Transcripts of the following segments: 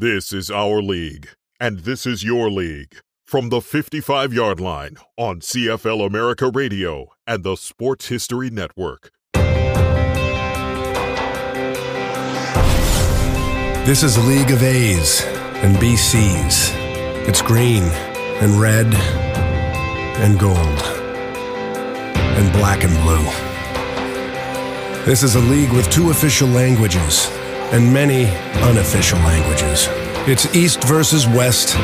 This is our league, and this is your league. From the 55 yard line on CFL America Radio and the Sports History Network. This is a league of A's and BCs. It's green and red and gold and black and blue. This is a league with two official languages and many unofficial languages. It's East versus West,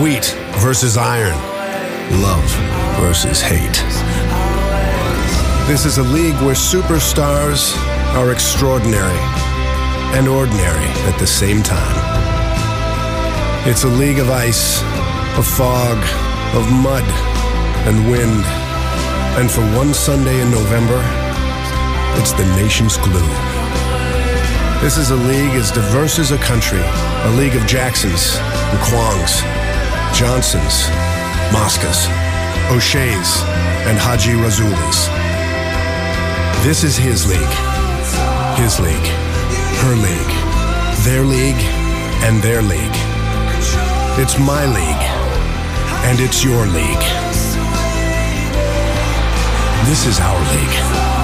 wheat versus iron, love versus hate. This is a league where superstars are extraordinary and ordinary at the same time. It's a league of ice, of fog, of mud, and wind. And for one Sunday in November, it's the nation's glue. This is a league as diverse as a country, a league of Jacksons and Kwongs, Johnsons, Moscas, O'Shea's, and Hajrullahus. This is his league, his league, her league, their league, and their league. It's my league, and it's your league. This is our league.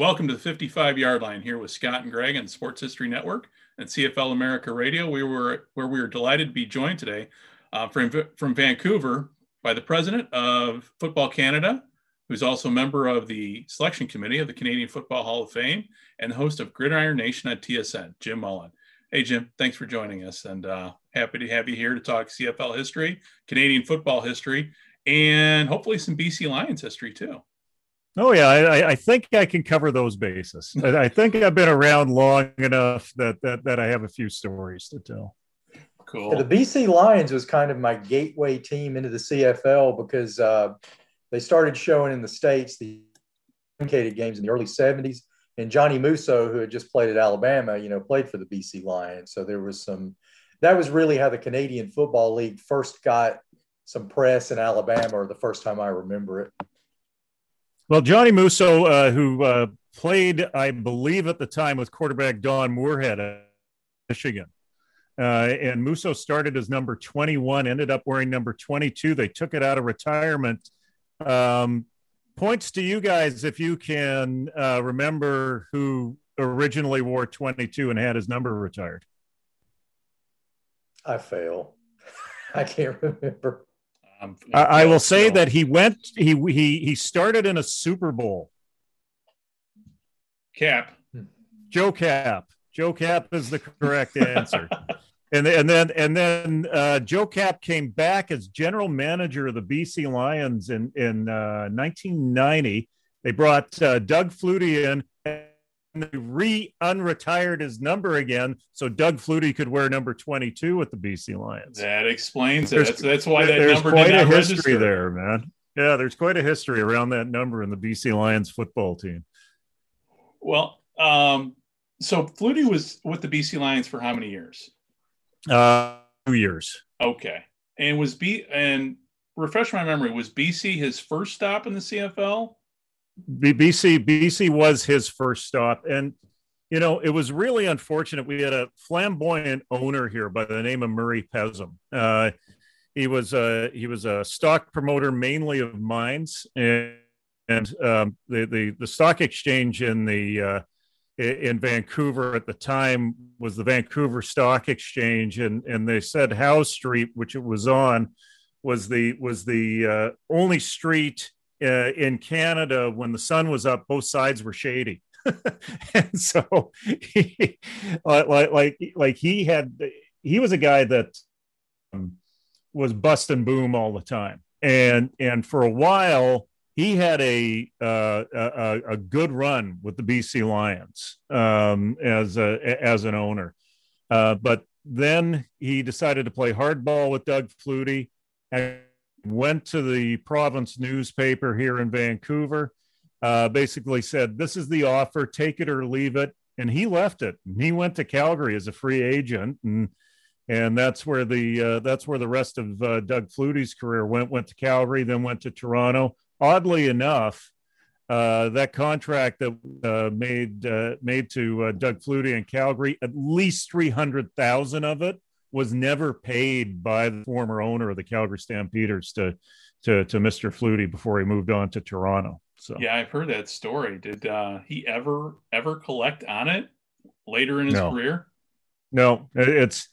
Welcome to the 55 yard line here with Scott and Greg and Sports History Network and CFL America Radio. We were where we are delighted to be joined today uh, from, from Vancouver by the president of Football Canada, who's also a member of the selection committee of the Canadian Football Hall of Fame and host of Gridiron Nation at TSN, Jim Mullin. Hey, Jim, thanks for joining us and uh, happy to have you here to talk CFL history, Canadian football history, and hopefully some BC Lions history too. Oh yeah, I, I think I can cover those bases. I think I've been around long enough that that, that I have a few stories to tell. Cool. Yeah, the BC Lions was kind of my gateway team into the CFL because uh, they started showing in the states the games in the early '70s, and Johnny Musso, who had just played at Alabama, you know, played for the BC Lions. So there was some. That was really how the Canadian Football League first got some press in Alabama, or the first time I remember it. Well, Johnny Musso, uh, who uh, played, I believe, at the time with quarterback Don Moorhead at Michigan. Uh, and Musso started as number 21, ended up wearing number 22. They took it out of retirement. Um, points to you guys if you can uh, remember who originally wore 22 and had his number retired. I fail. I can't remember. Um, I, I will say so. that he went. He he he started in a Super Bowl. Kapp. Joe Kapp. Joe Kapp is the correct answer. and and then and then uh, Joe Kapp came back as general manager of the BC Lions in in uh, 1990. They brought uh, Doug Flutie in re unretired his number again so Doug Flutie could wear number 22 with the BC Lions. That explains it. That's, that's why that there's number quite a history register. there, man. Yeah, there's quite a history around that number in the BC Lions football team. Well, um, so Flutie was with the BC Lions for how many years? Uh, two years. Okay, and was B and refresh my memory was BC his first stop in the CFL? BC BC was his first stop, and you know it was really unfortunate. We had a flamboyant owner here by the name of Murray Pezim. Uh, he was a he was a stock promoter mainly of mines, and, and um, the, the the stock exchange in the uh, in Vancouver at the time was the Vancouver Stock Exchange, and and they said Howe Street, which it was on, was the was the uh, only street uh, in Canada, when the sun was up, both sides were shady. and so, he, like, like, like he had he was a guy that um, was bust and boom all the time, and and for a while he had a uh, a, a, good run with the BC Lions um, as a, as an owner, uh, but then he decided to play hardball with Doug Flutie. And went to the province newspaper here in Vancouver. Uh, basically said, "This is the offer. Take it or leave it." And he left it. He went to Calgary as a free agent, and and that's where the uh, that's where the rest of uh, Doug Flutie's career went. Went to Calgary, then went to Toronto oddly enough, uh, that contract that uh, made uh, made to uh, Doug Flutie in Calgary, at least three hundred thousand of it was never paid by the former owner of the Calgary Stampeders to to to Mr. Flutie before he moved on to Toronto. So yeah, I've heard that story. Did uh, he ever ever collect on it later in his no. career? No, it's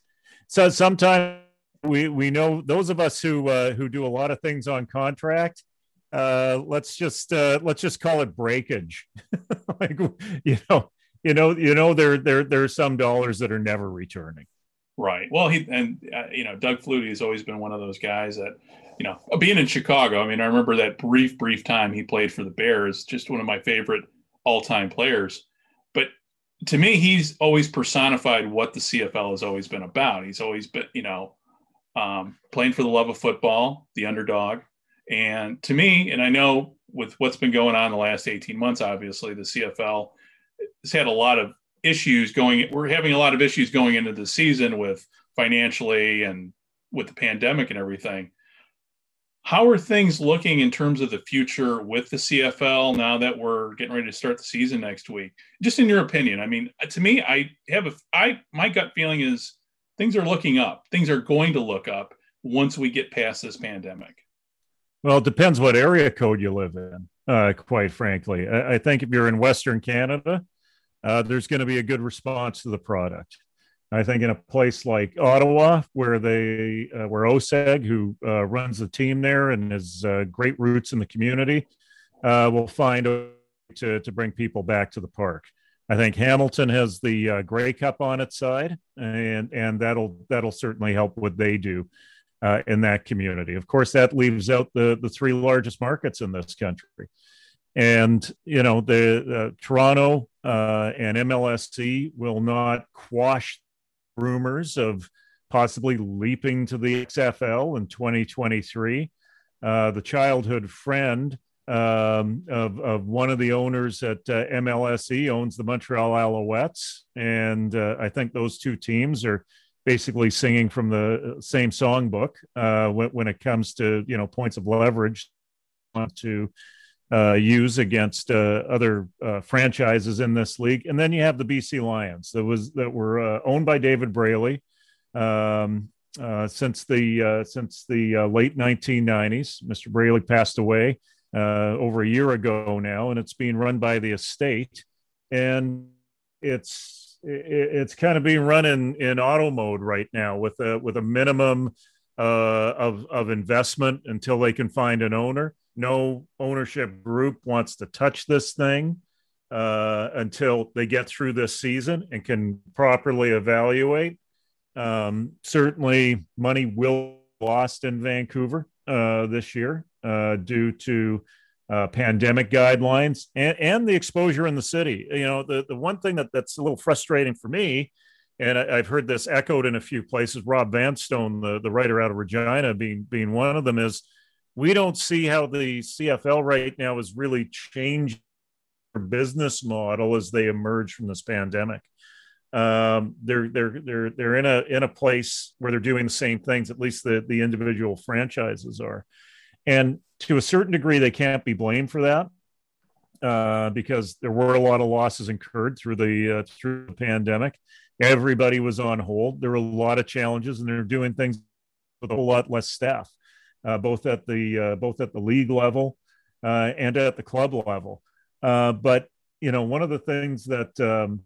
so sometimes we we know those of us who uh, who do a lot of things on contract uh, let's just uh, let's just call it breakage. like you know, you know, you know, there there there are some dollars that are never returning. Right. Well, he and uh, you know, Doug Flutie has always been one of those guys that, you know, being in Chicago. I mean, I remember that brief, brief time he played for the Bears. Just one of my favorite all-time players. But to me, he's always personified what the CFL has always been about. He's always been, you know, um, playing for the love of football, the underdog, and to me, and I know with what's been going on the last 18 months, obviously the CFL has had a lot of issues going. We're having a lot of issues going into the season with financially and with the pandemic and everything. How are things looking in terms of the future with the CFL now that we're getting ready to start the season next week? Just in your opinion, I mean, to me, I have a, I my gut feeling is things are looking up. Things are going to look up once we get past this pandemic. Well, it depends what area code you live in, uh, quite frankly. I, I, think if you're in Western Canada, uh, there's going to be a good response to the product. I think in a place like Ottawa, where they, uh, where OSEG, who uh, runs the team there and has uh, great roots in the community, uh, will find a to to bring people back to the park. I think Hamilton has the Grey Cup on its side, and and that'll that'll certainly help what they do uh, in that community. Of course, that leaves out the the three largest markets in this country, and you know the uh, Toronto uh, and MLSE will not quash rumors of possibly leaping to the XFL in 2023. Uh, the childhood friend um, of, of one of the owners at uh, MLSE owns the Montreal Alouettes, and uh, I think those two teams are basically singing from the uh, same songbook uh, when, when, it comes to you know points of leverage to uh, use against uh, other uh, franchises in this league. And then you have the BC Lions that was that were uh, owned by David Braley um, since the since the late 1990s. Mr. Braley passed away over a year ago now, and it's being run by the estate. And it's it's kind of being run in in auto mode right now with a with a minimum uh, of of investment until they can find an owner. No ownership group wants to touch this thing uh, until they get through this season and can properly evaluate. Um, certainly, money will lost in Vancouver uh, this year uh, due to uh, pandemic guidelines and, and the exposure in the city. You know, the, the one thing that, that's a little frustrating for me, and I, have heard this echoed in a few places, Rob Vanstone, the, the writer out of Regina, being, being one of them, is we don't see how the CFL right now is really changing their business model as they emerge from this pandemic. Um, they're they're they're they're in a in a place where they're doing the same things. At least the the individual franchises are, and to a certain degree, they can't be blamed for that uh, because there were a lot of losses incurred through the uh, through the pandemic. Everybody was on hold. There were a lot of challenges, and they're doing things with a whole lot less staff, both at the uh, both at the league level uh, and at the club level. Uh, but you know, one of the things that um,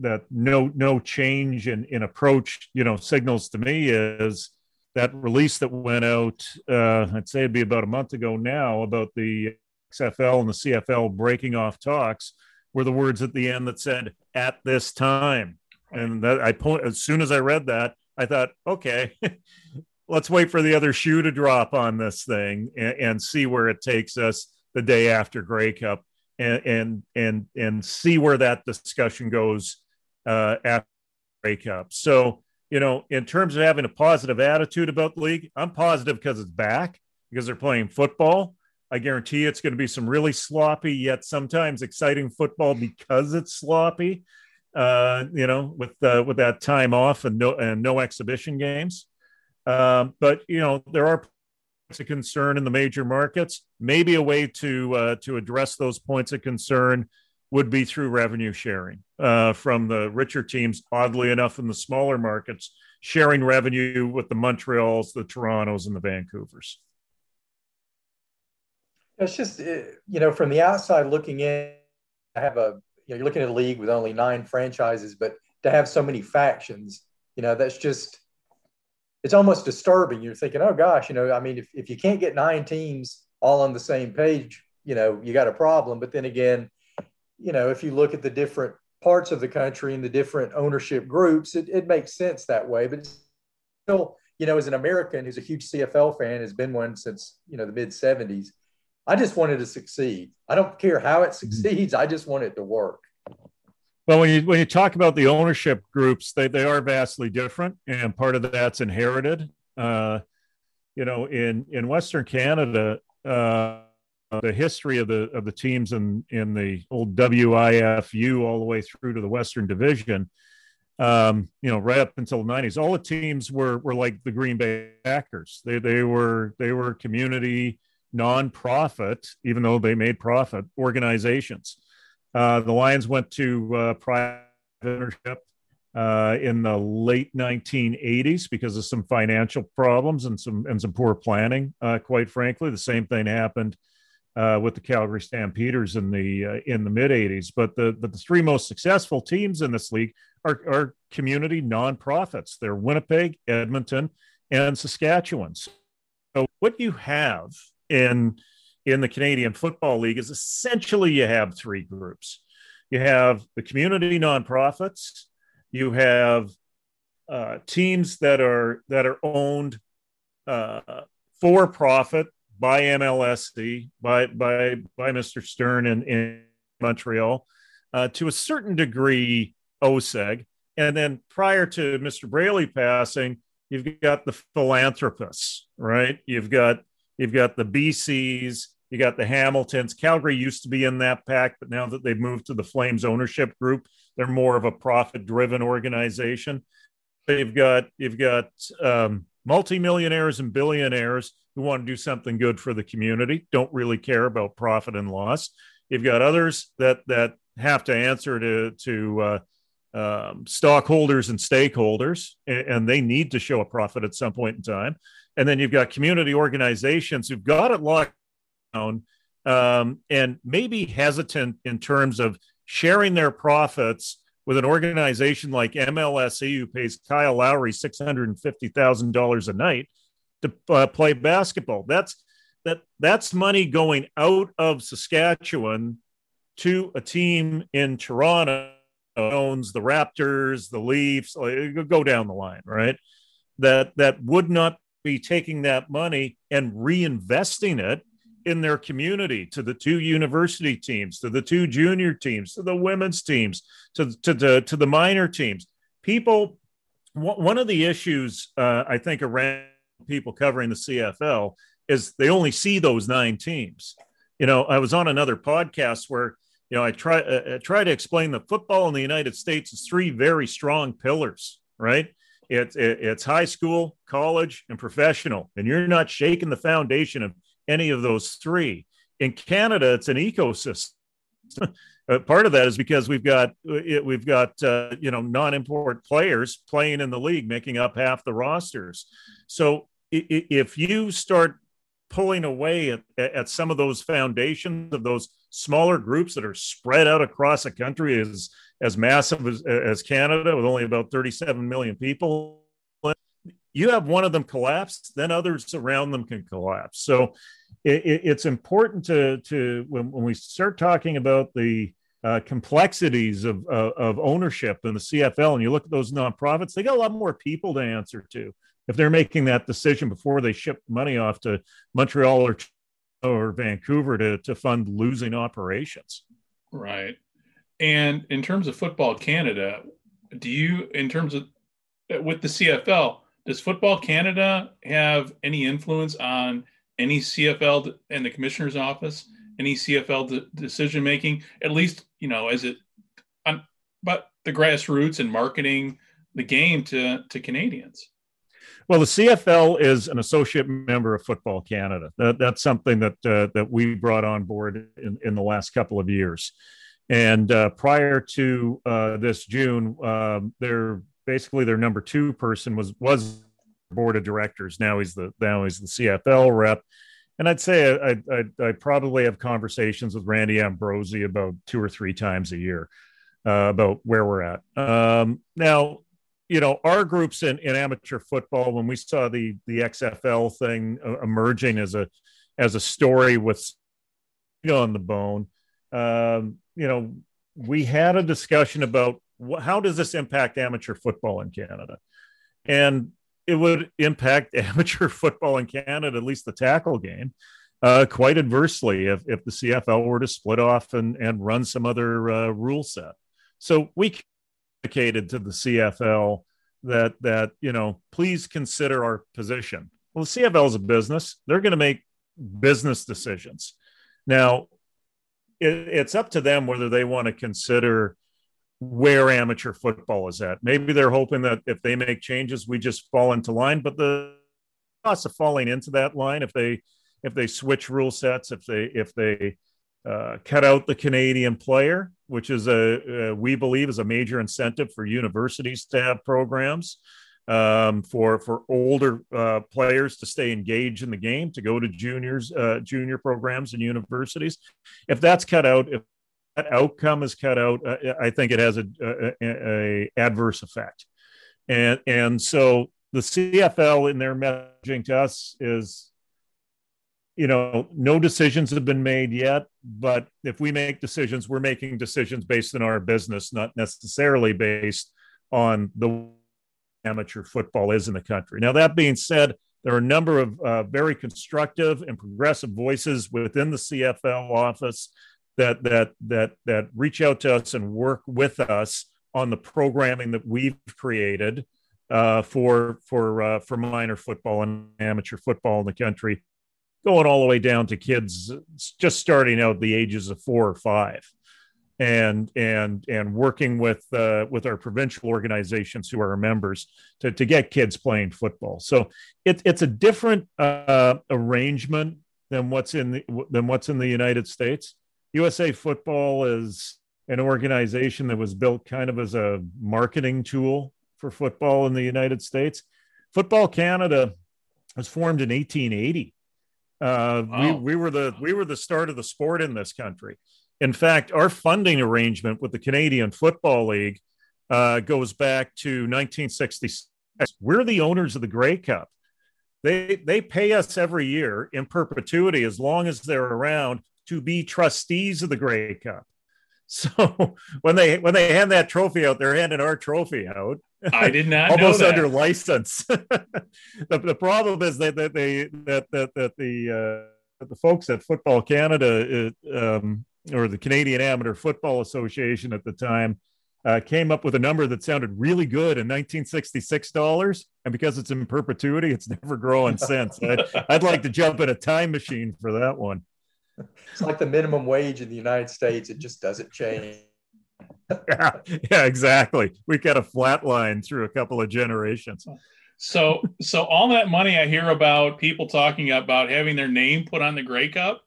that no no change in in approach, you know, signals to me is that release that went out, uh, I'd say it'd be about a month ago now, about the XFL and the CFL breaking off talks, were the words at the end that said "at this time," and that I point as soon as I read that, I thought, okay, let's wait for the other shoe to drop on this thing and, and see where it takes us the day after Grey Cup and and and, and see where that discussion goes uh, after Grey Cup. So, you know, in terms of having a positive attitude about the league, I'm positive because it's back, because they're playing football. I guarantee it's going to be some really sloppy, yet sometimes exciting football because it's sloppy. Uh, you know, with uh, with that time off and no and no exhibition games. Um, but you know, there are points of concern in the major markets. Maybe a way to uh, to address those points of concern would be through revenue sharing uh, from the richer teams. Oddly enough, in the smaller markets, sharing revenue with the Montreals, the Torontos, and the Vancouvers. It's just uh, you know from the outside looking in, I have a you know, you're looking at a league with only nine franchises, but to have so many factions, you know, that's just it's almost disturbing. You're thinking, oh gosh, you know, I mean, if, if you can't get nine teams all on the same page, you know, you got a problem. But then again, you know, if you look at the different parts of the country and the different ownership groups, it, it makes sense that way. But still, you know, as an American who's a huge CFL fan, has been one since, you know, the mid 70s, I just wanted to succeed. I don't care how it mm-hmm. succeeds. I just want it to work. Well, when you when you talk about the ownership groups, they, they are vastly different, and part of that's inherited. Uh, you know, in in Western Canada, uh, the history of the of the teams in in the old WIFU all the way through to the Western Division, um, you know, right up until the '90s, all the teams were were like the Green Bay Packers. They they were they were community nonprofit, even though they made profit organizations. Uh, the Lions went to uh, private ownership uh, in the late 1980s because of some financial problems and some and some poor planning. Uh, quite frankly, the same thing happened uh, with the Calgary Stampeders in the in the mid 80s. But the but the three most successful teams in this league are, are community nonprofits. They're Winnipeg, Edmonton, and Saskatchewan. So what you have in in the Canadian Football League is essentially you have three groups. You have the community nonprofits, you have uh, teams that are that are owned uh, for profit by MLSE, by by by Mr. Stern in, in Montreal, uh, to a certain degree OSEG, and then prior to Mr. Braley passing, you've got the philanthropists, right? You've got you've got the BCs, you got the Hamiltons. Calgary used to be in that pack, but now that they've moved to the Flames ownership group, they're more of a profit-driven organization. They've got you've got um, multimillionaires and billionaires who want to do something good for the community, don't really care about profit and loss. You've got others that that have to answer to to uh, um, stockholders and stakeholders, and, and, they need to show a profit at some point in time. And then you've got community organizations who've got it locked down um, and maybe hesitant in terms of sharing their profits with an organization like MLSE, who pays Kyle Lowry six hundred and fifty thousand dollars a night to uh, play basketball. That's that that's money going out of Saskatchewan to a team in Toronto owns the Raptors, the Leafs, go down the line, right? That that would not be taking that money and reinvesting it in their community to the two university teams, to the two junior teams, to the women's teams, to, to, to, to the minor teams. People, one of the issues uh, I think around people covering the CFL is they only see those nine teams. You know, I was on another podcast where you know I try uh, uh try to explain that football in the United States is three very strong pillars, right? It's it, it's high school, college, and professional, and you're not shaking the foundation of any of those three. In Canada, it's an ecosystem. uh, part of that is because we've got we've got uh, you know non-import players playing in the league, making up half the rosters. So if you start pulling away at, at some of those foundations of those smaller groups that are spread out across a country as as massive as, as Canada with only about 37 million people you have one of them collapse, then others around them can collapse. So it, it's important to to when, when we start talking about the uh, complexities of, uh, of ownership in the CFL, and you look at those nonprofits, they got a lot more people to answer to if they're making that decision before they ship money off to Montreal or or Vancouver to to fund losing operations. Right. And in terms of Football Canada, do you, in terms of with the CFL, does Football Canada have any influence on any CFL and the commissioner's office, any CFL de- decision making? At least, you know, as it, on, but the grassroots and marketing the game to to Canadians. Well, the CFL is an associate member of Football Canada. That, that's something that uh, that we brought on board in, in the last couple of years. And uh, prior to uh, this June, um, their basically their number two person was was board of directors. Now he's the now he's the CFL rep. And I'd say I, I, I probably have conversations with Randy Ambrosie about two or three times a year uh, about where we're at. Um, now, you know, our groups in, in amateur football, when we saw the the XFL thing uh, emerging as a as a story with on the bone, um, you know, we had a discussion about how does this impact amateur football in Canada, and it would impact amateur football in Canada, at least the tackle game, uh, quite adversely if, if the CFL were to split off and, and run some other uh, rule set. So we communicated to the CFL that that you know please consider our position. Well, the CFL is a business; they're going to make business decisions. Now, it, it's up to them whether they want to consider where amateur football is at. Maybe they're hoping that if they make changes, we just fall into line. But the cost of falling into that line, if they if they switch rule sets, if they if they uh, cut out the Canadian player, which is a, a, we believe is a major incentive for universities to have programs um, for for older uh, players to stay engaged in the game, to go to juniors, uh, junior programs and universities. If that's cut out, if that outcome is cut out, uh, I think it has a, a, a, adverse effect. And and so the CFL in their messaging to us is, you know, no decisions have been made yet. But if we make decisions, we're making decisions based on our business, not necessarily based on the amateur football is in the country. Now, that being said, there are a number of uh, very constructive and progressive voices within the CFL office that that that that reach out to us and work with us on the programming that we've created uh, for for uh, for minor football and amateur football in the country, going all the way down to kids just starting out the ages of four or five and and and working with uh, with our provincial organizations who are our members to, to get kids playing football. So it's it's a different uh, arrangement than what's in the, than what's in the United States. USA Football is an organization that was built kind of as a marketing tool for football in the United States. Football Canada was formed in 1880. Uh, wow. we, we were the we were the start of the sport in this country. In fact, our funding arrangement with the Canadian Football League uh, goes back to 1966. We're the owners of the Grey Cup. They they pay us every year in perpetuity as long as they're around to be trustees of the Grey Cup. So when they when they hand that trophy out, they're handing our trophy out. I did not almost under license. the, the problem is that, that they that that that the uh, the folks at Football Canada uh, um, or the Canadian Amateur Football Association at the time uh, came up with a number that sounded really good in 1966 dollars, and because it's in perpetuity, it's never growing since. I'd, I'd like to jump in a time machine for that one. It's like the minimum wage in the United States; it just doesn't change. yeah, yeah, exactly. We got a flat line through a couple of generations. So, so all that money I hear about people talking about having their name put on the Grey Cup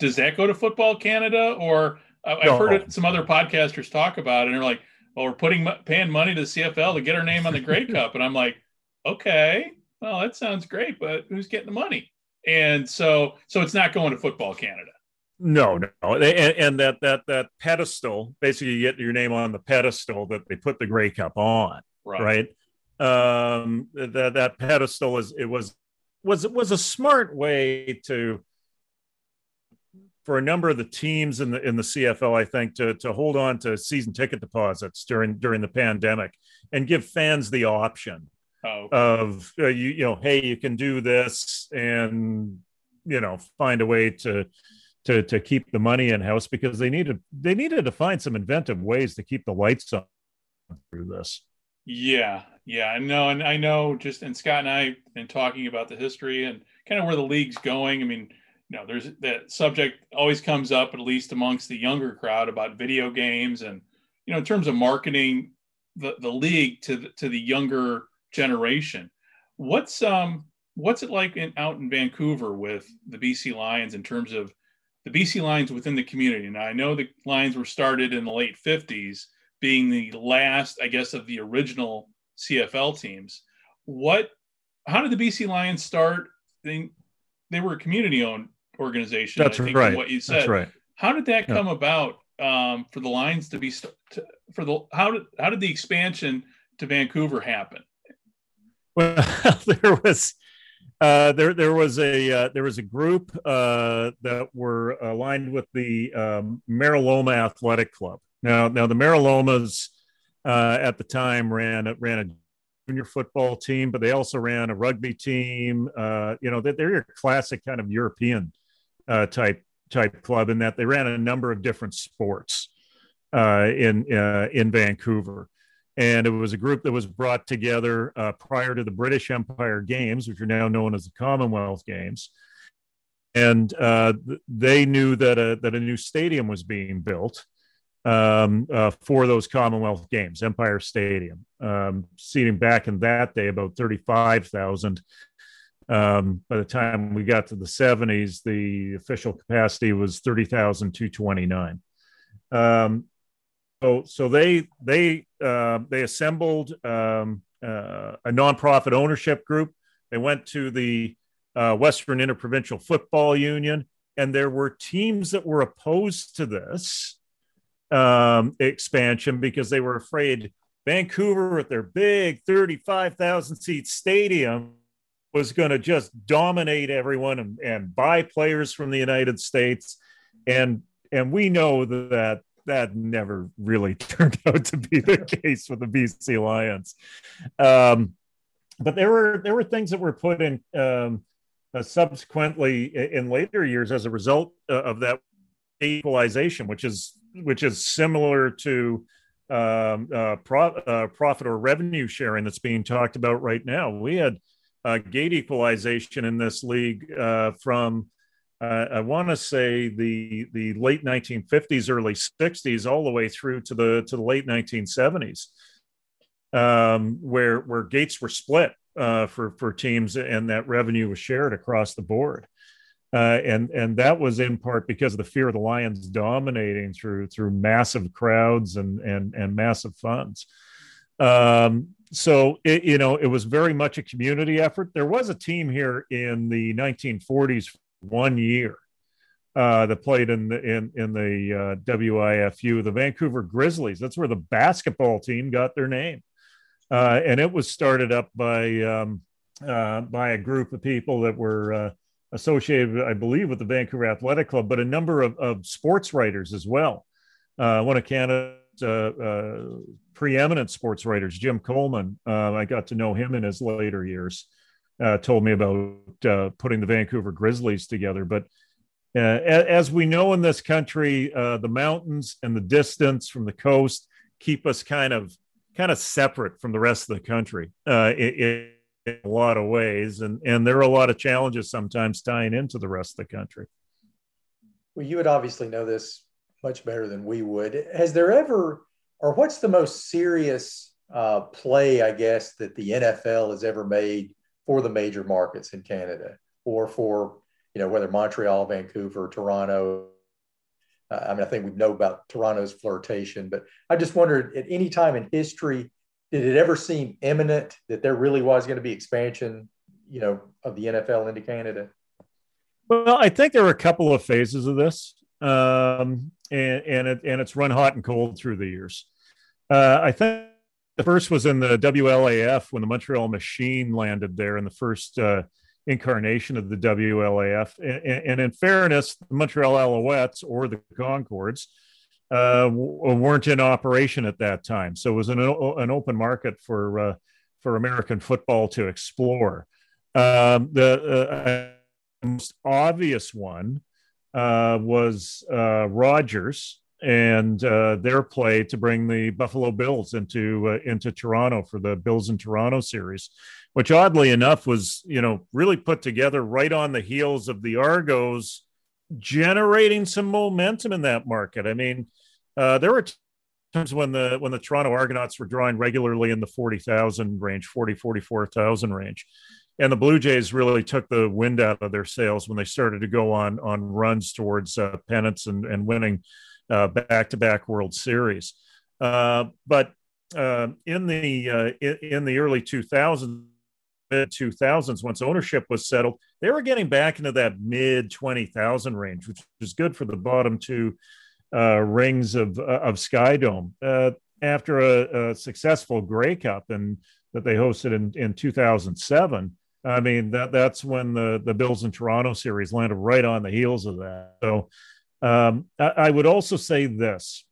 does that go to Football Canada? Or I've no. heard some other podcasters talk about it, and they're like, "Well, we're putting paying money to the CFL to get our name on the Grey Cup," and I'm like, "Okay, well, that sounds great, but who's getting the money?" And so, so it's not going to Football Canada. No, no, and, and that that that pedestal, basically, you get your name on the pedestal that they put the Grey Cup on, right? right? Um, that that pedestal is it was was it was a smart way to for a number of the teams in the in the CFL, I think, to to hold on to season ticket deposits during during the pandemic and give fans the option oh, okay. of uh, you you know, hey, you can do this and you know find a way to to to keep the money in house because they needed they needed to find some inventive ways to keep the lights on through this. Yeah, yeah, I know, and I know. Just and Scott and I been talking about the history and kind of where the league's going. I mean, you know, there's that subject always comes up at least amongst the younger crowd about video games and you know, in terms of marketing the the league to the, to the younger generation. What's um what's it like in, out in Vancouver with the BC Lions in terms of the BC Lions within the community? Now I know the Lions were started in the late 50s being the last, I guess, of the original CFL teams. What, how did the BC Lions start? They, they were a community owned organization. That's right. What you said. That's right. How did that come yeah. about um, for the Lions to be to, for the how did how did the expansion to Vancouver happen? Well, there was uh, there there was a uh, there was a group uh, that were aligned with the um, Meraloma Athletic Club, now, now the Meralomas uh, at the time ran ran a junior football team, but they also ran a rugby team. Uh, you know, they're a classic kind of European uh, type type club in that they ran a number of different sports in in Vancouver. And it was a group that was brought together uh, prior to the British Empire Games, which are now known as the Commonwealth Games and uh, they knew that a that a new stadium was being built, um, uh, for those Commonwealth Games, Empire Stadium, um, seating back in that day about 35,000. Um, by the time we got to the 70s, the official capacity was 30,229. Um, so, so they they uh, they assembled um, uh, a nonprofit ownership group. They went to the uh, Western Interprovincial Football Union, and there were teams that were opposed to this um, expansion because they were afraid Vancouver, with their big 35,000 seat stadium, was going to just dominate everyone and, and buy players from the United States. And, and we know that that never really turned out to be the case with the BC Lions. Um, but there were there were things that were put in um, uh, subsequently in later years as a result uh, of that equalization, which is which is similar to um, uh, pro, uh, profit or revenue sharing that's being talked about right now. We had uh, gate equalization in this league uh, from uh, I want to say the the late 1950s, early 60s, all the way through to the to the late 1970s, um, where where gates were split uh, for for teams and that revenue was shared across the board. Uh, and and that was in part because of the fear of the Lions dominating through through massive crowds and and and massive funds. Um, so it, you know it was very much a community effort. There was a team here in the 1940s one year uh, that played in the in in the uh, WIFU, the Vancouver Grizzlies. That's where the basketball team got their name, uh, and it was started up by um, uh, by a group of people that were uh, associated, I believe, with the Vancouver Athletic Club, but a number of, of sports writers as well. Uh, one of Canada's uh, uh, preeminent sports writers, Jim Coleman, uh, I got to know him in his later years, uh, told me about uh, putting the Vancouver Grizzlies together. But as we know in this country, the mountains and the distance from the coast keep us kind of kind of separate from the rest of the country. It, it, in a lot of ways, and and there are a lot of challenges sometimes tying into the rest of the country. Well, you would obviously know this much better than we would. Has there ever, or what's the most serious uh, play, I guess, that the NFL has ever made for the major markets in Canada, or for you know whether Montreal, Vancouver, Toronto? Uh, I mean, I think we know about Toronto's flirtation, but I just wondered at any time in history did it ever seem imminent that there really was going to be expansion, you know, of the NFL into Canada? Well, I think there were a couple of phases of this, um, and and, it, and it's run hot and cold through the years. Uh, I think the first was in the WLAF when the Montreal Machine landed there in the first uh, incarnation of the WLAF. And, and, in fairness, the Montreal Alouettes or the Concordes uh, weren't in operation at that time, so it was an, an open market for uh, for American football to explore. Um, the uh, most obvious one uh, was uh, Rogers and uh, their play to bring the Buffalo Bills into uh, into Toronto for the Bills in Toronto series, which oddly enough was you know really put together right on the heels of the Argos generating some momentum in that market. I mean, uh, there were times when the when the Toronto Argonauts were drawing regularly in the 40,000 range, 40 44,000 range. And the Blue Jays really took the wind out of their sails when they started to go on on runs towards uh, pennants and, and winning back to back World Series. Uh, but uh, in the uh, in, in, the early 2000s, mid 2000s, once ownership was settled, they were getting back into that mid 20,000 range, which is good for the bottom two uh, rings of of Skydome. Uh, after a, a, successful Grey Cup and that they hosted in, in 2007, I mean that that's when the the Bills in Toronto series landed right on the heels of that. So um, I, I, would also say this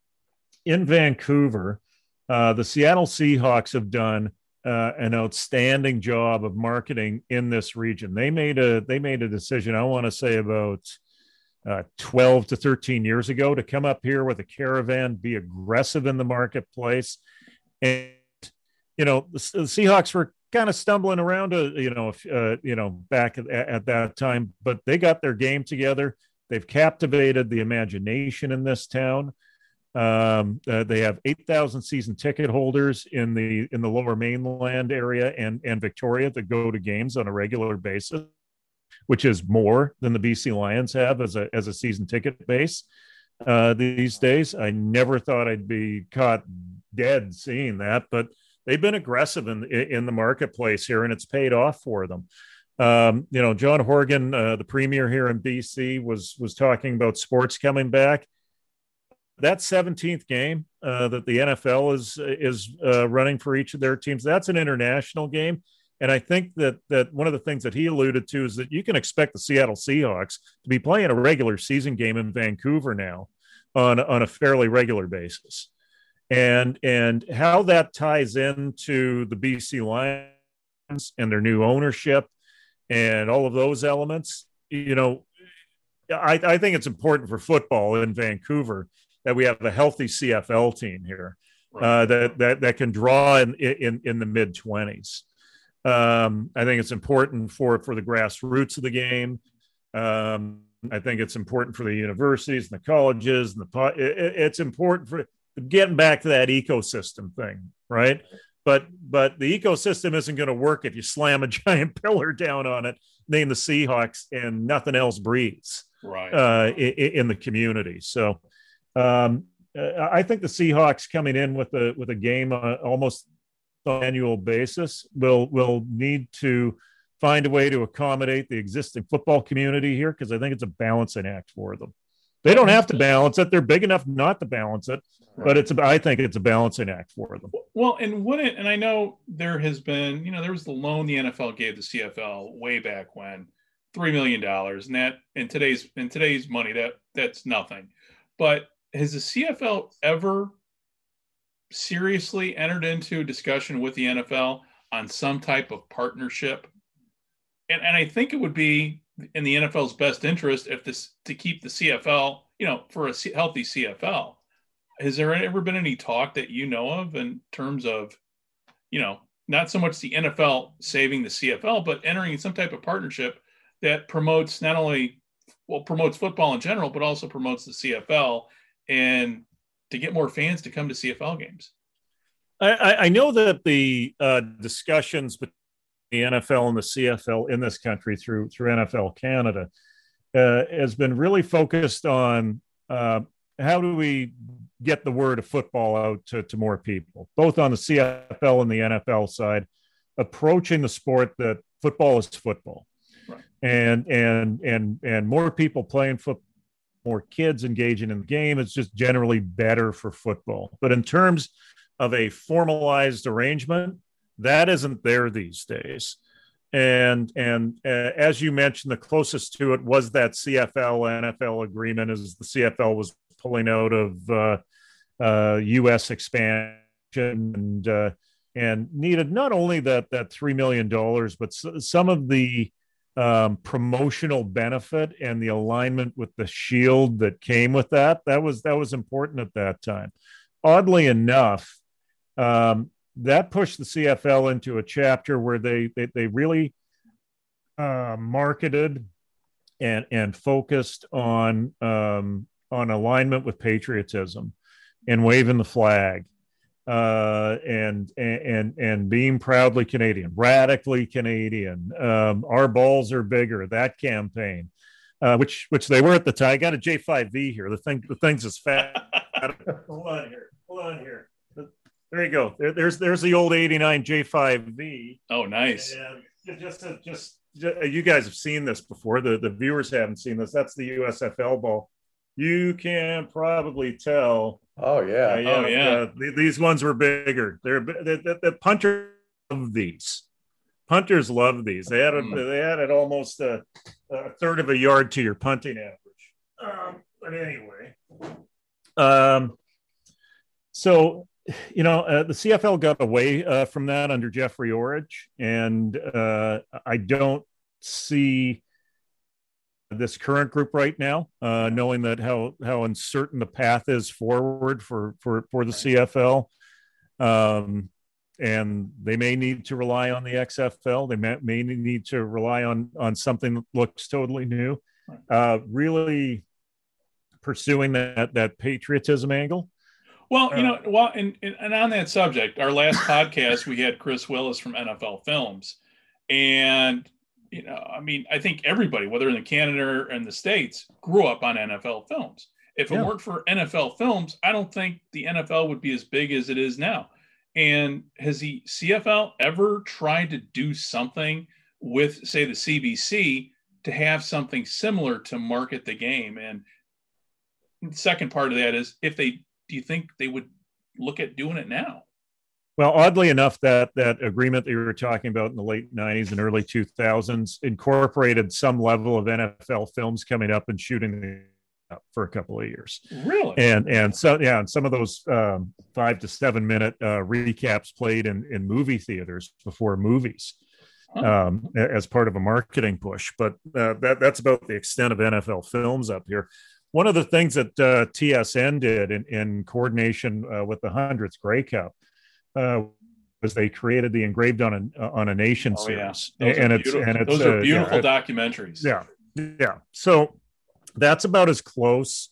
in Vancouver, uh, the Seattle Seahawks have done uh, an outstanding job of marketing in this region. They made a they made a decision. I want to say about uh, 12 to 13 years ago to come up here with a caravan, be aggressive in the marketplace, and you know the, the Seahawks were kind of stumbling around, uh, you know, uh, you know, back at, at, that time, but they got their game together. They've captivated the imagination in this town. Um, uh, they have 8,000 season ticket holders in the in the Lower Mainland area and and Victoria that go to games on a regular basis, which is more than the BC Lions have as a as a season ticket base uh, these days. I never thought I'd be caught dead seeing that, but they've been aggressive in in the marketplace here, and it's paid off for them. Um, you know, John Horgan, uh, the premier here in BC, was was talking about sports coming back. That 17th game uh, that the NFL is is uh, running for each of their teams, that's an international game. And I think that that one of the things that he alluded to is that you can expect the Seattle Seahawks to be playing a regular season game in Vancouver now on on a fairly regular basis. And and how that ties into the BC Lions and their new ownership and all of those elements, you know, I, I think it's important for football in Vancouver that we have a healthy CFL team here uh, that, that that can draw in in, in the mid twenties. Um, I think it's important for for the grassroots of the game. Um, I think it's important for the universities and the colleges and the it, it's important for getting back to that ecosystem thing, right? But but the ecosystem isn't going to work if you slam a giant pillar down on it name the seahawks and nothing else breathes right. uh, in, in, the community. So um, uh, i think the seahawks coming in with a with a game uh, almost on annual basis will will need to find a way to accommodate the existing football community here because i think it's a balancing act for them they don't have to balance it. They're big enough not to balance it, right. but it's. I think it's a balancing act for them. Well, and wouldn't and I know there has been, you know, there was the loan the NFL gave the CFL way back when, three million dollars, and that in today's in today's money that that's nothing. But has the CFL ever seriously entered into a discussion with the NFL on some type of partnership? And and I think it would be in the NFL's best interest if this to keep the CFL, you know, for a healthy CFL. Has there ever been any talk that you know of in terms of, you know, not so much the NFL saving the CFL, but entering some type of partnership that promotes not only well promotes football in general, but also promotes the CFL and to get more fans to come to CFL games? I, I know that the uh, discussions the NFL and the CFL in this country through through NFL Canada uh, has been really focused on uh, how do we get the word of football out to, to more people, both on the CFL and the NFL side, approaching the sport that football is football, right. and and and and more people playing football, more kids engaging in the game. It's just generally better for football. But in terms of a formalized arrangement, that isn't there these days. and and uh, as you mentioned, the closest to it was that CFL NFL agreement, as the CFL was pulling out of uh, uh, U.S. expansion and uh, and needed not only that that three million dollars, but some of the um, promotional benefit and the alignment with the shield that came with that. That was that was important at that time. Oddly enough, um, that pushed the CFL into a chapter where they they, they really uh, marketed and and focused on um, on alignment with patriotism and waving the flag uh, and and and being proudly Canadian, radically Canadian. Um, our balls are bigger. That campaign, uh, which which they were at the time. I got a J5V here. The thing the thing's as fat. Hold on here. Hold on here. There you go. There, there's there's the old '89 J5V. Oh, nice. And just just, just you guys have seen this before. The the viewers haven't seen this. That's the USFL ball. You can probably tell. Oh yeah. Uh, yeah oh yeah. Uh, these ones were bigger. They're the, the, the punters love these. Punters love these. They had a, mm. they had it almost a, a, third of a yard to your punting average. Um, but anyway, um, so you know, uh, the CFL got away uh, from that under Jeffrey Orridge, and uh, I don't see this current group right now, uh, knowing that how how uncertain the path is forward for for for the CFL, um, and they may need to rely on the XFL. They may, may need to rely on on something that looks totally new. Uh, really pursuing that that patriotism angle well, you know, uh. well, and, and on that subject, our last podcast we had Chris Willis from NFL Films, and you know, I mean, I think everybody, whether in Canada or in the states, grew up on NFL Films. If yeah. it weren't for NFL Films, I don't think the NFL would be as big as it is now. And has the CFL ever tried to do something with, say, the CBC to have something similar to market the game? And the second part of that is if they do you think they would look at doing it now? Well, oddly enough, that that agreement that you were talking about in the late '90s and early 2000s incorporated some level of NFL films coming up and shooting up for a couple of years. Really? And and so yeah, and some of those um, five to seven minute uh, recaps played in in movie theaters before movies. Um, as part of a marketing push, but uh, that that's about the extent of NFL films up here one of the things that uh, TSN did in, in coordination uh, with the hundredth Grey Cup uh, was they created the engraved on a on a nation oh, series, yeah. and it's and it's those are beautiful yeah, documentaries. Yeah, yeah. So that's about as close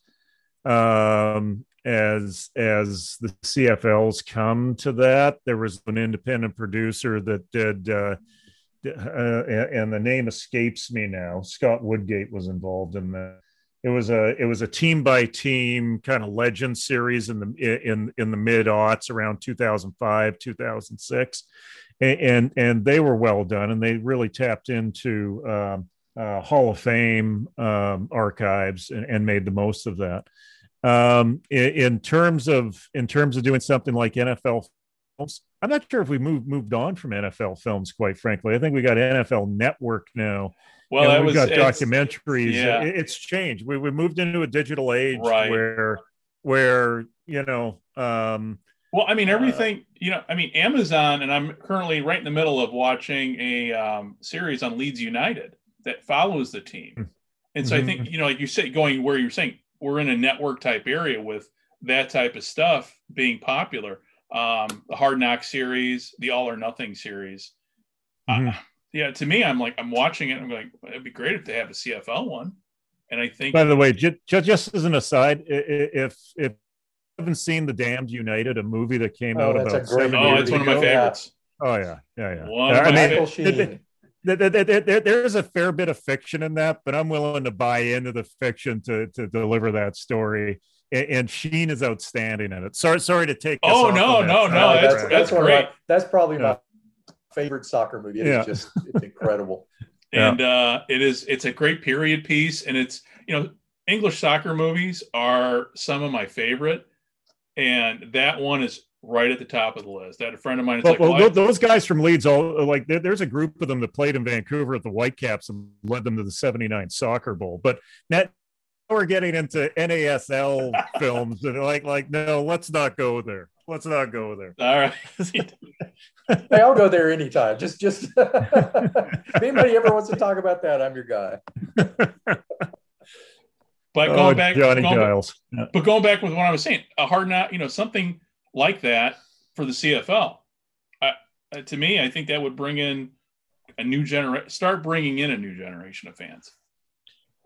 um, as as the CFLs come to that. There was an independent producer that did. Uh, uh, and the name escapes me now. Scott Woodgate was involved in that it was a it was a team by team kind of legend series in the in in the mid aughts around 2005 2006 and, and, and they were well done and they really tapped into um, uh, hall of fame um, archives and, and, made the most of that. Um, in, in, terms of in terms of doing something like nfl films i'm not sure if we moved moved on from nfl films quite frankly. I think we got nfl network now well, you know, we've was, got documentaries. Yeah. It's changed. We we moved into a digital age right. where where you know. Um, well, I mean, uh, everything, uh, you know, I mean, Amazon, and I'm currently right in the middle of watching a um, series on Leeds United that follows the team. Hmm. And so mm-hmm. I think, you know, like you say, going where you're saying, we're in a network type area with that type of stuff being popular. Um, the Hard Knock series, the All or Nothing series. Mm-hmm. Uh, yeah, to me, I'm like, I'm watching it. I'm like, it'd be great if they have a CFL one. And I think, by the way, just, just as an aside, if if you haven't seen the Damned United, a movie that came oh, out about seven oh, it's one of my favorites. Oh yeah, yeah, yeah. One I mean, there, there, there's a fair bit of fiction in that, but I'm willing to buy into the fiction to to deliver that story. And Sheen is outstanding in it. Sorry, sorry to take. Oh no, no, no, that's, that's, that's great. My, that's probably my favorite soccer movie. It's yeah. just it's incredible. and yeah. uh, it is it's a great period piece, and it's you know English soccer movies are some of my favorite, and that one is right at the top of the list. I had a friend of mine. Well, like, well, well, those guys from Leeds, all like there, there's a group of them that played in Vancouver at the Whitecaps and led them to the '79 Soccer Bowl. But now we're getting into NASL films, and like, like, no, let's not go there. Let's not go there. All right. hey, I'll go there anytime. Just, just if anybody ever wants to talk about that, I'm your guy. but going oh, back, Johnny going, Giles. But going back with what I was saying, a hard not, you know, something like that for the CFL. Uh, to me, I think that would bring in a new generation, start bringing in a new generation of fans.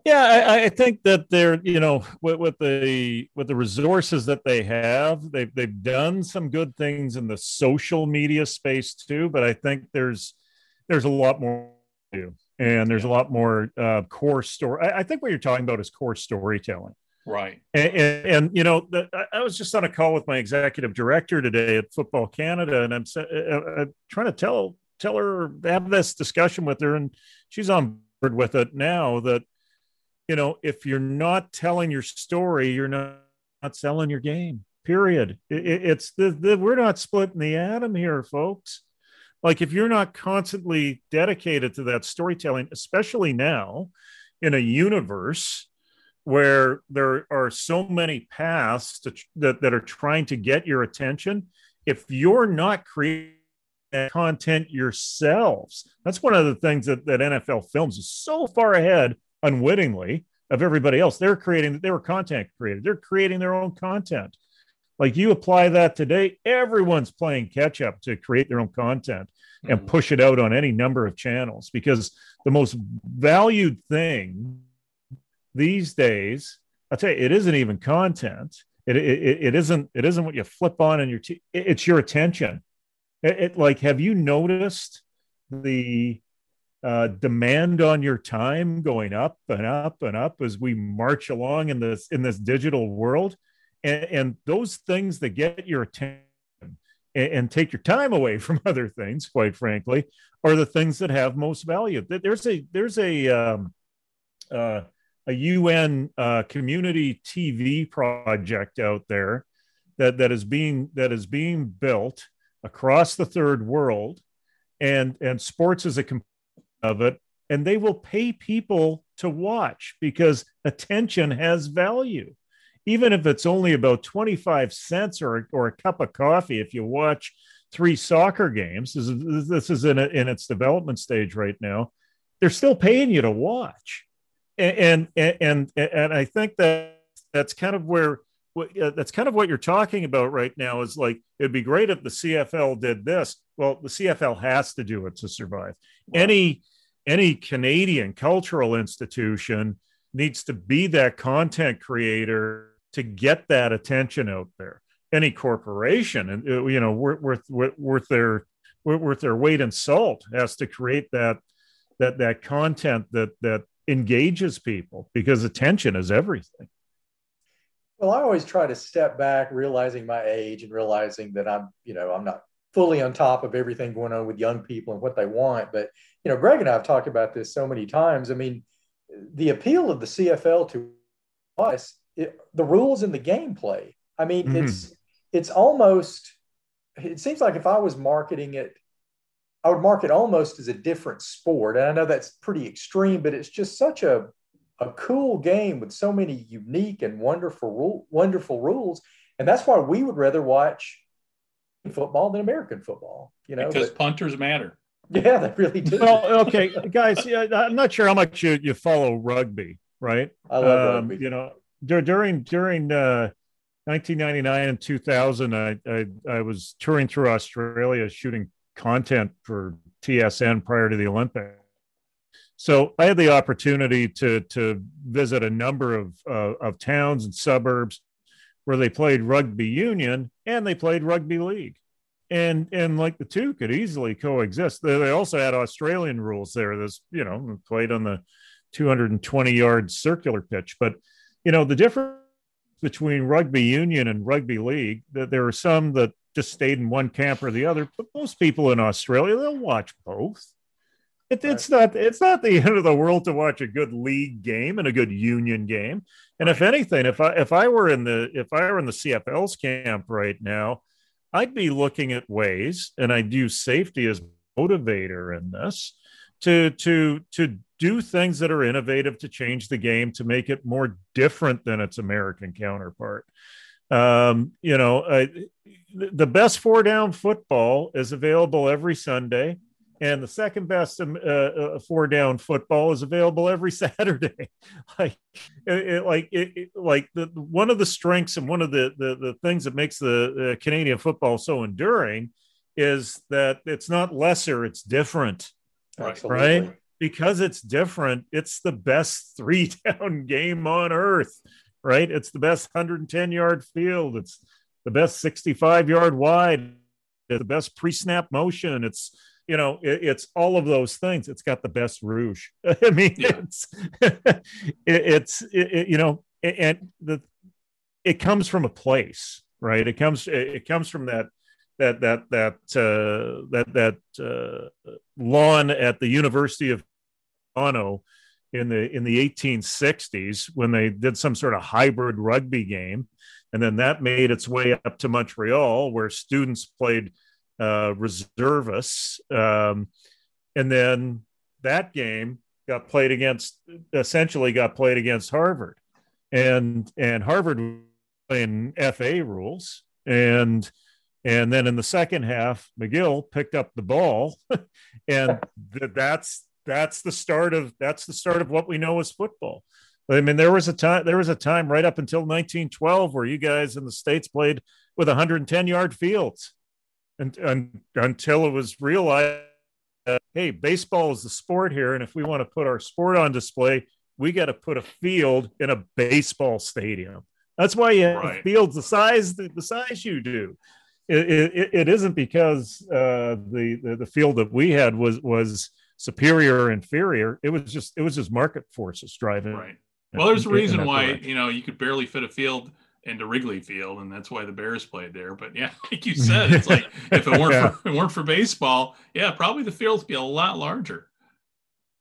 Yeah, I, I, think that they're you know with, with, the with the resources that they have, they've they've done some good things in the social media space too. But I think there's there's a lot more to do, and there's a lot more uh, core story. I, I, think what you're talking about is core storytelling, right? And, and, and you know, the, I was just on a call with my executive director today at Football Canada, and I'm uh, uh, trying to tell tell her have this discussion with her, and she's on board with it now that you know, if you're not telling your story, you're not, not selling your game. Period. It, it's the, the we're not splitting the atom here, folks. Like if you're not constantly dedicated to that storytelling, especially now in a universe where there are so many paths to, that, that are trying to get your attention, if you're not creating content yourselves, that's one of the things that, that NFL Films is so far ahead unwittingly of everybody else. They're creating, they were content created. They're creating their own content. Like you apply that today, everyone's playing catch up to create their own content and mm-hmm. push it out on any number of channels because the most valued thing these days, I'll tell you, it isn't even content. It, it, it isn't it isn't what you flip on in your t- it's your attention. It, it like have you noticed the uh, demand on your time going up and up and up as we march along in this in this digital world. And, and those things that get your attention and, and, take your time away from other things quite frankly are the things that have most value. There's a there's a um, uh, a un uh, community tv project out there that that is being that is being built across the third world. And and sports is a of it and they will pay people to watch because attention has value. Even if it's only about 25 cents or, or a cup of coffee if you watch three soccer games this is, this is in, a, in its development stage right now they're still paying you to watch. And and and, and i think that that's kind of where uh, that's kind of what you're talking about right now is like it'd be great if the cfl did this. Well the cfl has to do it to survive. Wow. any any Canadian cultural institution needs to be that content creator to get that attention out there. Any corporation, and uh, you know, worth worth, worth their worth their weight in salt has to create that that that content that that engages people because attention is everything. Well, I always try to step back, realizing my age and realizing that I'm, you know, I'm not fully on top of everything going on with young people and what they want. But you know, Greg and I have talked about this so many times. I mean, the appeal of the CFL to us, it, the rules in the gameplay. I mean, mm-hmm. it's it's almost. It seems like if I was marketing it, I would market almost as a different sport. And I know that's pretty extreme, but it's just such a a cool game with so many unique and wonderful rule, wonderful rules. And that's why we would rather watch football than American football. You know, because but, punters matter. Yeah, they really do. Well, okay, guys, yeah, I'm not sure how much you, you follow rugby, right? I love um, rugby. You know, during during uh, 1999 and 2000, I, I I was touring through Australia shooting content for TSN prior to the Olympics. So I had the opportunity to to visit a number of uh, of towns and suburbs where they played rugby union and they played rugby league and and like the two could easily coexist. They, also had australian rules there this you know played on the 220 yard circular pitch. But you know the difference between rugby union and rugby league that there are some that just stayed in one camp or the other but most people in australia they'll watch both. It, it's not it's not the end of the world to watch a good league game and a good union game. And if anything if i if i were in the if i were in the cfl's camp right now I'd be looking at ways, and I'd use safety as motivator in this to to to do things that are innovative to change the game to make it more different than its American counterpart. Um, you know, uh, the best four down football is available every Sunday, and the second best um, uh, uh, four down football is available every Saturday. like, it, it, like, it, like the one of the strengths and one of the the, the things that makes the, the Canadian football so enduring is that it's not lesser; it's different. Absolutely. Right? Because it's different. It's the best three down game on earth right? It's the best 110 yard field. It's the best 65 yard wide, It's the best pre snap motion. It's, you know, it, it's all of those things. It's got the best rouge. I mean, yeah. it's, it, it's, it, you know, and the, it comes from a place, right? It comes, it comes from that, that, that, that, uh, that, that, uh, lawn at the University of Toronto in the in the 1860s when they did some sort of hybrid rugby game, and then that made its way up to Montreal where students played uh, reservists, um, and then that game got played against essentially got played against Harvard, and and Harvard playing FA rules and. And then in the second half, McGill picked up the ball, and th- that's that's the start of that's the start of what we know as football. I mean, there was a time there was a time right up until 1912 where you guys in the states played with 110 yard fields, and, and until it was realized, hey, baseball is the sport here, and if we want to put our sport on display, we got to put a field in a baseball stadium. That's why you have right. fields the size the, the size you do. It, it, it isn't because uh, the, the the field that we had was was superior or inferior. It was just it was just market forces driving. Right. Well, there's a reason why direction. you know you could barely fit a field into Wrigley Field, and that's why the Bears played there. But yeah, like you said, it's like if it weren't yeah. for, it weren't for baseball, yeah, probably the field would be a lot larger.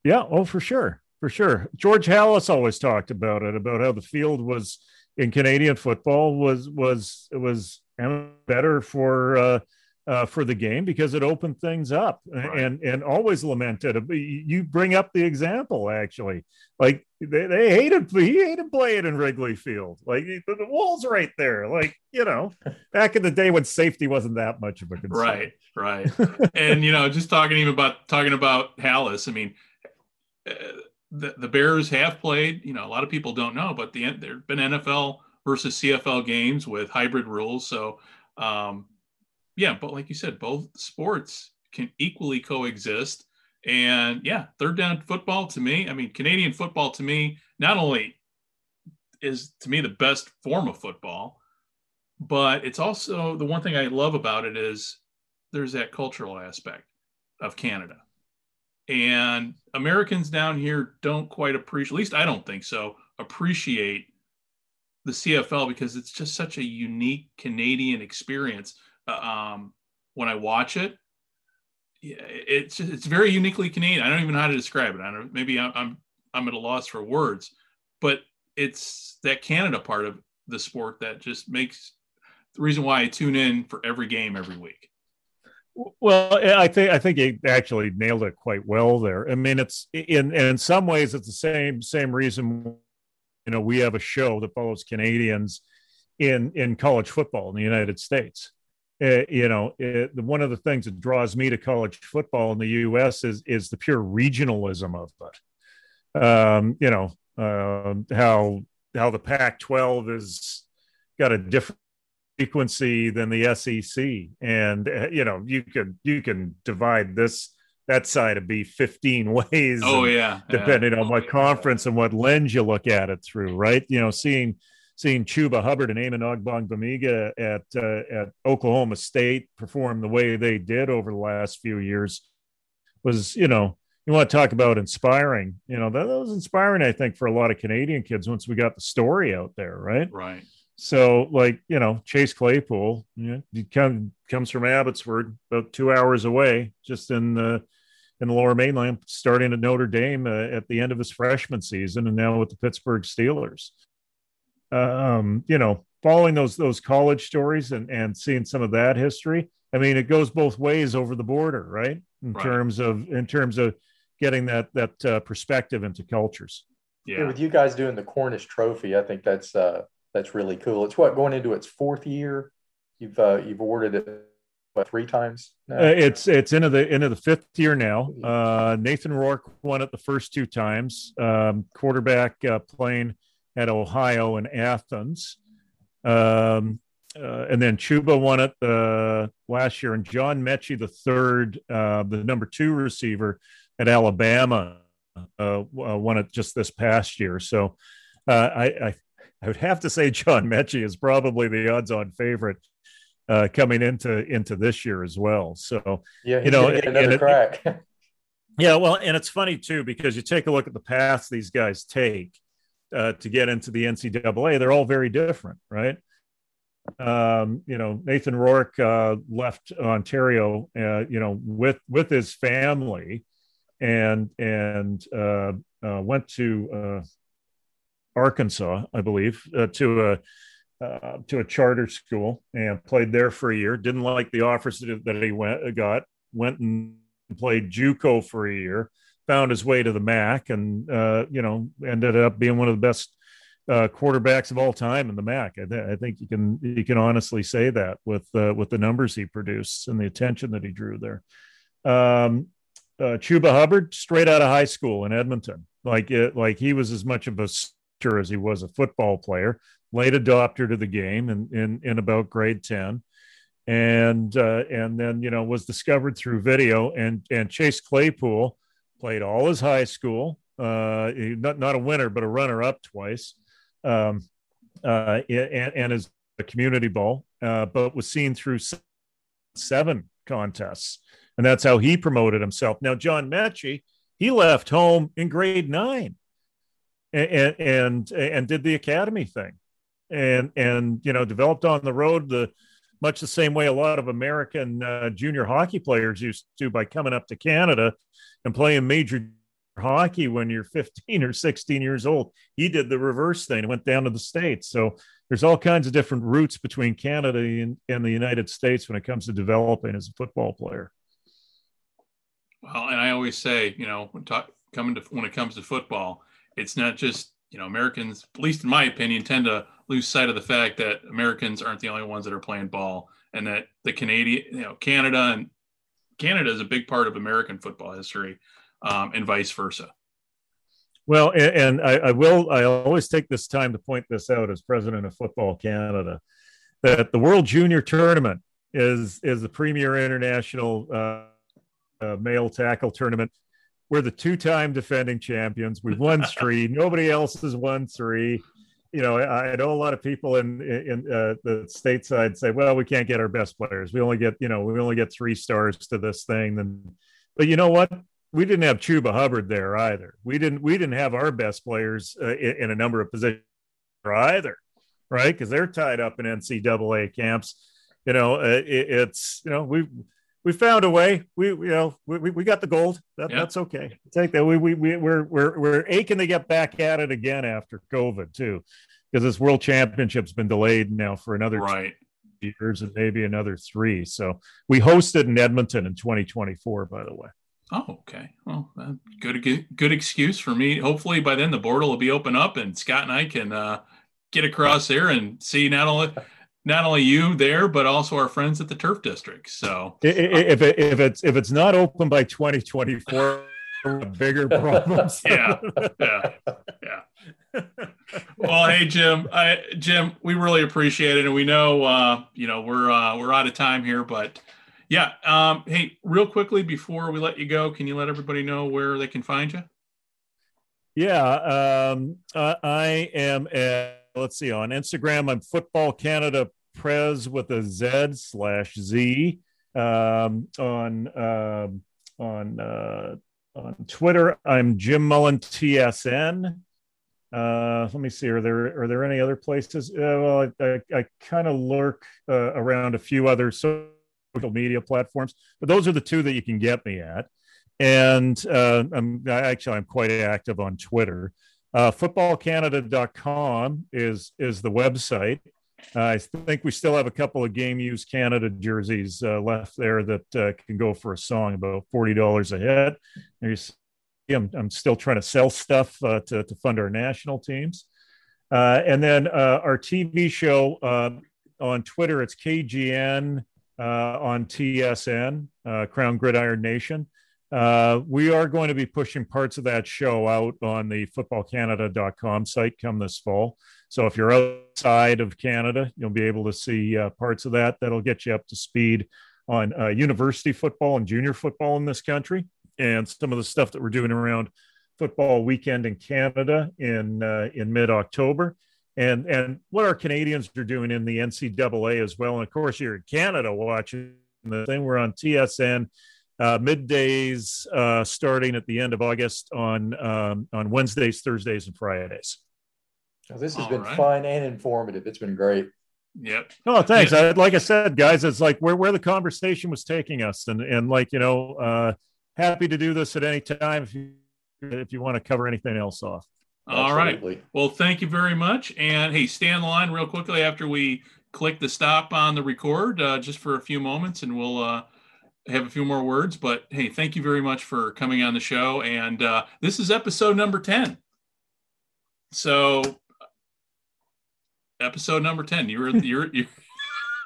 Yeah. Oh, for sure, for sure. George Halas always talked about it about how the field was in Canadian football was was it was better for. Uh, uh, for the game because it opened things up right. and and always lamented. You bring up the example actually, like they, they hated he hated playing in Wrigley Field. Like the, the wall's right there. Like you know, back in the day when safety wasn't that much of a concern. Right, right. and you know, just talking even about talking about Halas. I mean. Uh, the, the Bears have played, you know, a lot of people don't know, but the there have been NFL versus CFL games with hybrid rules. So um, yeah, but like you said, both sports can equally coexist. And yeah, third down football to me, I mean, Canadian football to me, not only is to me the best form of football, but it's also the one thing I love about it is there's that cultural aspect of Canada. And Americans down here don't quite appreciate, at least I don't think so, appreciate the CFL because it's just such a unique Canadian experience um, when I watch it. It's it's very uniquely Canadian. I don't even know how to describe it. I don't. Maybe I'm I'm at a loss for words, but it's that Canada part of the sport that just makes the reason why I tune in for every game every week. Well, I think I think you actually nailed it quite well there. I mean, it's in in some ways it's the same same reason. You know, we have a show that follows Canadians in in college football in the United States uh, you know, it, one of the things that draws me to college football in the U.S. is is the pure regionalism of it. Um, you know, uh, how how the Pac-12 has got a different frequency than the SEC, and uh, you know, you can you can divide this that side of be 15 ways. Oh yeah, depending yeah. on what conference and what lens you look at it through, right? You know, seeing seeing Chuba Hubbard and Amen Ogbongbemiga at uh, at Oklahoma State perform the way they did over the last few years was, you know, you want to talk about inspiring. You know, that, that was inspiring, I think, for a lot of Canadian kids once we got the story out there, right? Right. So, like, you know, Chase Claypool, you know, he come, comes from Abbotsford, about two hours away, just in the in the Lower Mainland, starting at Notre Dame uh, at the end of his freshman season, and now with the Pittsburgh Steelers um, you know, following those those college stories and and seeing some of that history. I mean, it goes both ways over the border, right? In right. terms of in terms of getting that that uh, perspective into cultures. Yeah. yeah. with you guys doing the Cornish Trophy, I think that's uh, that's really cool. It's what going into its fourth year. You've uh, you've awarded it what, three times. Uh, it's it's into the into the fifth year now. Uh, Nathan Rourke won it the first two times. Um, quarterback uh, playing at Ohio and Athens. Um, uh, and then Chuba won it uh, last year, and John Metchie the third, uh, the number two receiver at Alabama, uh, won it just this past year. So uh, I, I, I would have to say John Metchie is probably the odds-on favorite uh, coming into into this year as well. So yeah, you know, another crack. Yeah, well, and it's funny too because you take a look at the paths these guys take uh, to get into the NCAA. They're all very different, right? Um, you know, Nathan Rourke uh, left Ontario, uh, you know, with with his family, and and uh, uh, went to uh, Arkansas, I believe, to a to a charter school and played there for a year. Didn't like the offers that he went got. Went and played JUCO for a year. Found his way to the MAC, and uh, you know ended up being one of the best uh, quarterbacks of all time in the MAC. I, th- I, think you can you can honestly say that with uh, with the numbers he produced and the attention that he drew there. Um, uh, Chuba Hubbard, straight out of high school in Edmonton, like it, like he was as much of a star as he was a football player. Late adopter to the game in in, in about grade ten, and uh, and then you know was discovered through video. And and Chase Claypool played all his high school. Uh, not not a winner, but a runner up twice. Um, uh, and, and as a community ball, uh, but was seen through seven contests and that's how he promoted himself. Now, John Metchie, he left home in grade nine, and and and did the academy thing, and and you know developed on the road the much the same way a lot of American uh, junior hockey players used to by coming up to Canada and playing major hockey when you're 15 or 16 years old. He did the reverse thing and went down to the States. So there's all kinds of different routes between Canada and, and the United States when it comes to developing as a football player. Well, and I always say, you know, when talk, coming to when it comes to football, it's not just you know Americans, at least in my opinion, tend to lose sight of the fact that Americans aren't the only ones that are playing ball, and that the Canadian, you know, Canada and Canada is a big part of American football history, um, and vice versa. Well, and, and I, I, will. I always take this time to point this out as president of Football Canada, that the World Junior Tournament is is the premier international. Uh, uh, male tackle tournament. We're the two-time defending champions. We've won three. Nobody else has won three. You know, I, know a lot of people in in uh, the stateside say, "Well, we can't get our best players. We only get, you know, we only get three stars to this thing." Then, but you know what? We didn't have Chuba Hubbard there either. We didn't. We didn't have our best players uh, in, in a number of positions either, right? Because they're tied up in NCAA camps. You know, uh, it, it's you know we we found a way. We you know we, we got the gold. That, yep. That's okay. Take that. We we we we're we're we're aching to get back at it again after COVID too, because this World Championship's been delayed now for another right. years and maybe another three. So we hosted in Edmonton in 2024. By the way. Oh, okay. Well, uh, good, good, good excuse for me. Hopefully, by then the portal will be open up, and Scott and I can uh, get across there and see not only not only you there, but also our friends at the Turf District. So if it, if it's if it's not open by 2024, bigger problems. yeah, yeah, yeah. well, hey Jim, I, Jim, we really appreciate it, and we know uh, you know we're uh, we're out of time here, but yeah. Um, hey, real quickly before we let you go, can you let everybody know where they can find you? Yeah, um, I am at let's see on Instagram. I'm Football Canada Prez with a Z slash Z. Um, on uh, on uh, on Twitter, I'm Jim Mullin TSN. Uh, let me see. Are there are there any other places? Uh, well, I, I, I kind of lurk uh, around a few other social media platforms, but those are the two that you can get me at. And uh, I'm actually I'm quite active on Twitter. Uh, footballcanada.com is is the website, I think we still have a couple of game use Canada jerseys uh, left there that uh, can go for a song about forty dollars a head. I'm, I'm still trying to sell stuff uh, to, to fund our national teams. Uh, and then uh, our TV show uh, on Twitter, it's KGN on TSN, Krown Gridiron Nation. We are going to be pushing parts of that show out on the footballcanada.com site come this fall. So if you're outside of Canada, you'll be able to see uh, parts of that. That'll get you up to speed on uh, university football and junior football in this country, and some of the stuff that we're doing around football weekend in Canada in uh, in mid October, and and what our Canadians are doing in the NCAA as well. And of course, you're in Canada watching the thing. We're on TSN. Uh, middays uh, starting at the end of August on um, on Wednesdays, Thursdays, and Fridays. Well, this has All been right. fun and informative. It's been great. Yep. Oh, thanks. I, like I said, guys, it's like where, where the conversation was taking us, and and like you know, uh, happy to do this at any time if you if you want to cover anything else off. All Absolutely. right. Well, thank you very much. And hey, stay on the line real quickly after we click the stop on the record, uh, just for a few moments, and we'll uh, have a few more words. But hey, thank you very much for coming on the show. And uh, this is episode number ten. So episode number 10 you're you're, you're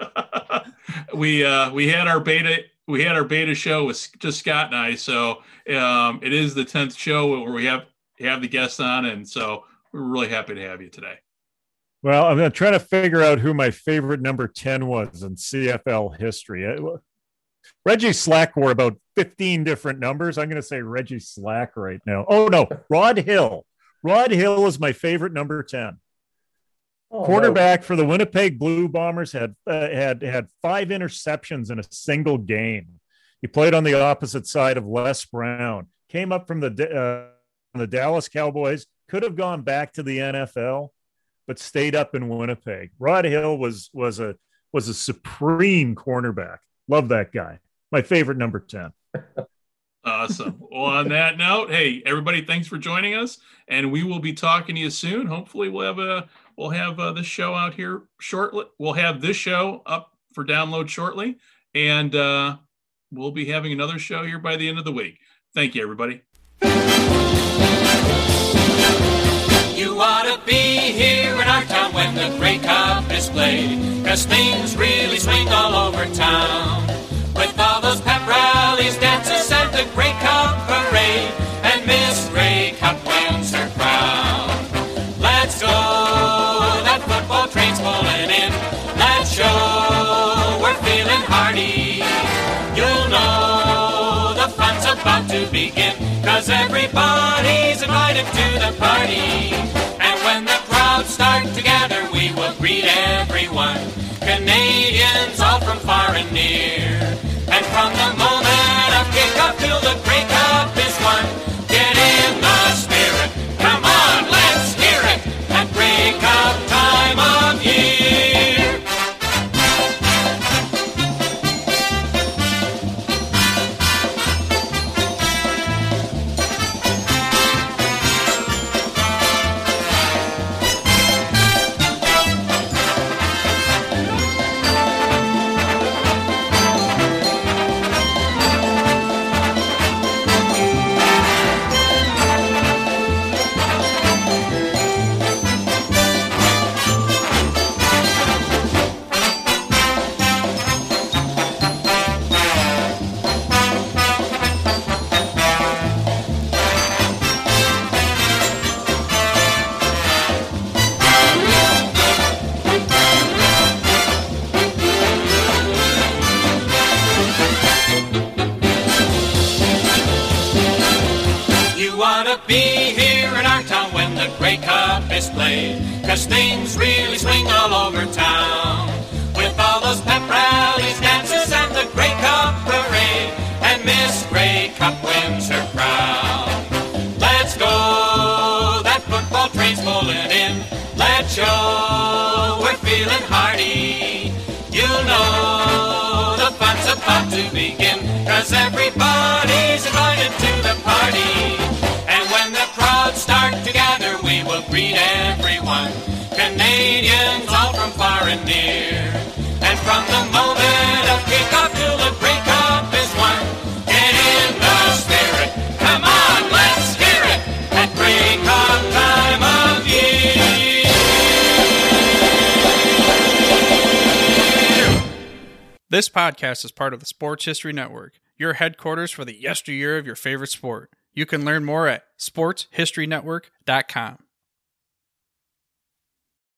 we uh we had our beta we had our beta show with just scott and i so um it is the 10th show where we have have the guests on and so we're really happy to have you today well i'm going to try to figure out who my favorite number 10 was in cfl history reggie slack wore about 15 different numbers i'm going to say reggie slack right now oh no rod hill rod hill is my favorite number 10 Oh, Quarterback no. for the Winnipeg Blue Bombers had uh, had had five interceptions in a single game. He played on the opposite side of Less Browne. Came up from the uh, the Dallas Cowboys. Could have gone back to the NFL, but stayed up in Winnipeg. Rod Hill was was a was a supreme cornerback. Love that guy. My favorite number ten. Awesome. well, on that note, hey everybody, thanks for joining us, and we will be talking to you soon. Hopefully, we'll have a We'll have uh, this show out here shortly. We'll have this show up for download shortly, and uh, we'll be having another show here by the end of the week. Thank you, everybody. You ought to be here in our town when the Grey Cup is played, cause things really swing all over town. With all those pep rallies, dances, and the Grey Cup parade, and Miss Grey Cup wins her crown. Let's go! That football train's pulling in. Let's show we're feeling hearty. You'll know about to begin, cause everybody's invited to the party. And when the crowd start All from far and near. And from the moment of kickoff the is get in the spirit. Come on, let's hear it at time of year. This podcast is part of the Sports History Network, your headquarters for the yesteryear of your favorite sport. You can learn more at sportshistorynetwork.com.